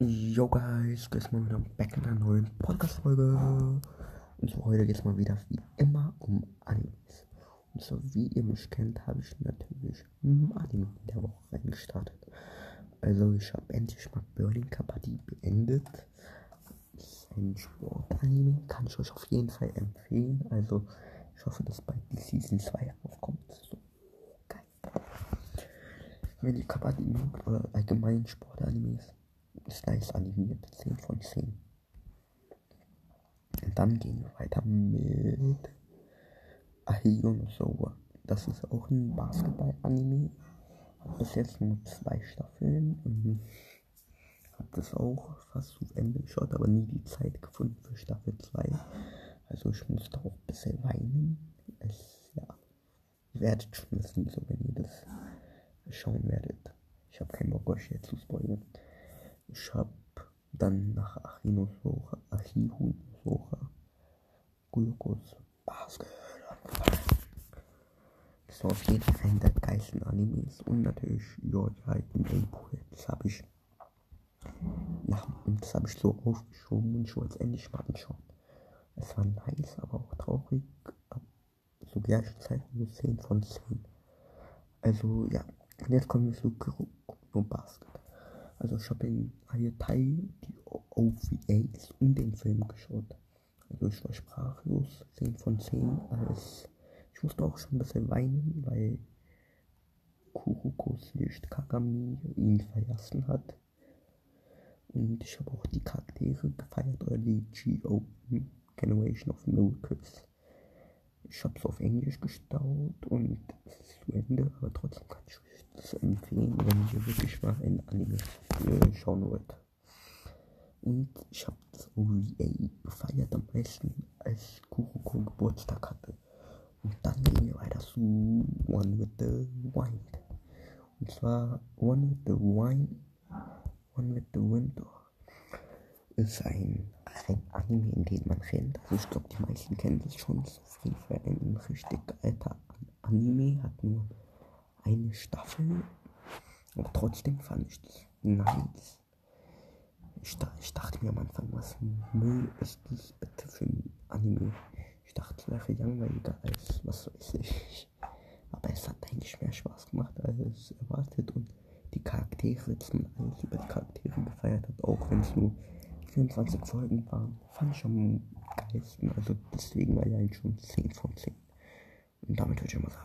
Yo guys, geht's mal wieder back in einer neuen Podcast-Folge. Und so heute geht's mal wieder wie immer um Animes. Und so wie ihr mich kennt, habe ich natürlich ein Anime in der Woche reingestartet. Also ich habe endlich mal Burning Kabaddi beendet. Ein Sportanime, kann ich euch auf jeden Fall empfehlen. Also ich hoffe, dass bald die Season 2 aufkommt. So geil. Wenn ihr Kabaddi oder allgemein Sportanimes, ist nice animiert. 10 von 10. Und dann gehen wir weiter mit Ahiyon Sowa. Das ist auch ein Basketball-Anime. Hat bis jetzt nur zwei Staffeln. Und hab das auch fast zu Ende geschaut, aber nie die Zeit gefunden für Staffel 2. Also ich musste auch ein bisschen weinen. Es, ja, ihr werdet schon wissen, so wenn ihr das schauen werdet. Ich habe keinen Bock euch jetzt zu spoilern. Ich habe dann nach Achinosocha, Achihunosocha, Gulokos Basket angefangen. War auf jeden Fall der geilsten Animes und natürlich Light in April. Das habe ich nach, das habe ich so aufgeschoben und ich wollte es endlich mal anschauen. Es war nice, aber auch traurig. Zur gleichen Zeit nur 10 von 10. Also ja, und jetzt kommen wir zu Kuroko Basket. Also ich habe in Ayatai die OVAs und den Film geschaut. Also ich war sprachlos, 10 von 10. Alles. Ich musste auch schon ein bisschen weinen, weil Kurokos Licht Kagami ihn verlassen hat. Und ich habe auch die Charaktere gefeiert, oder die GO Generation of Miracles. Ich habe es auf Englisch gestaut und es ist zu Ende, aber trotzdem kann ich euch das empfehlen, wenn ihr wirklich mal ein Anime äh, schauen wollt. Und ich habe das OVA gefeiert am meisten, als Kuroko Geburtstag hatte. Und dann gehen wir weiter zu One with the Wine. Und zwar One with the Wine, One with the Winter ist ein, ein Anime, in den man rennt. Also ich glaube, die meisten kennen das schon. Das ist auf ein richtig alter Anime, hat nur eine Staffel. Aber trotzdem fand ich das nice. Ich, ich dachte mir am Anfang, was Müll ist das bitte für ein Anime? Ich dachte, es wäre langweiliger als was weiß ich. Aber es hat eigentlich mehr Spaß gemacht als erwartet und die Charaktere, dass man alles über die Charaktere gefeiert hat, auch wenn es nur 24 Folgen waren, fand ich am geilsten. Also deswegen war ja eigentlich schon 10 von 10. Und damit würde ich mal sagen.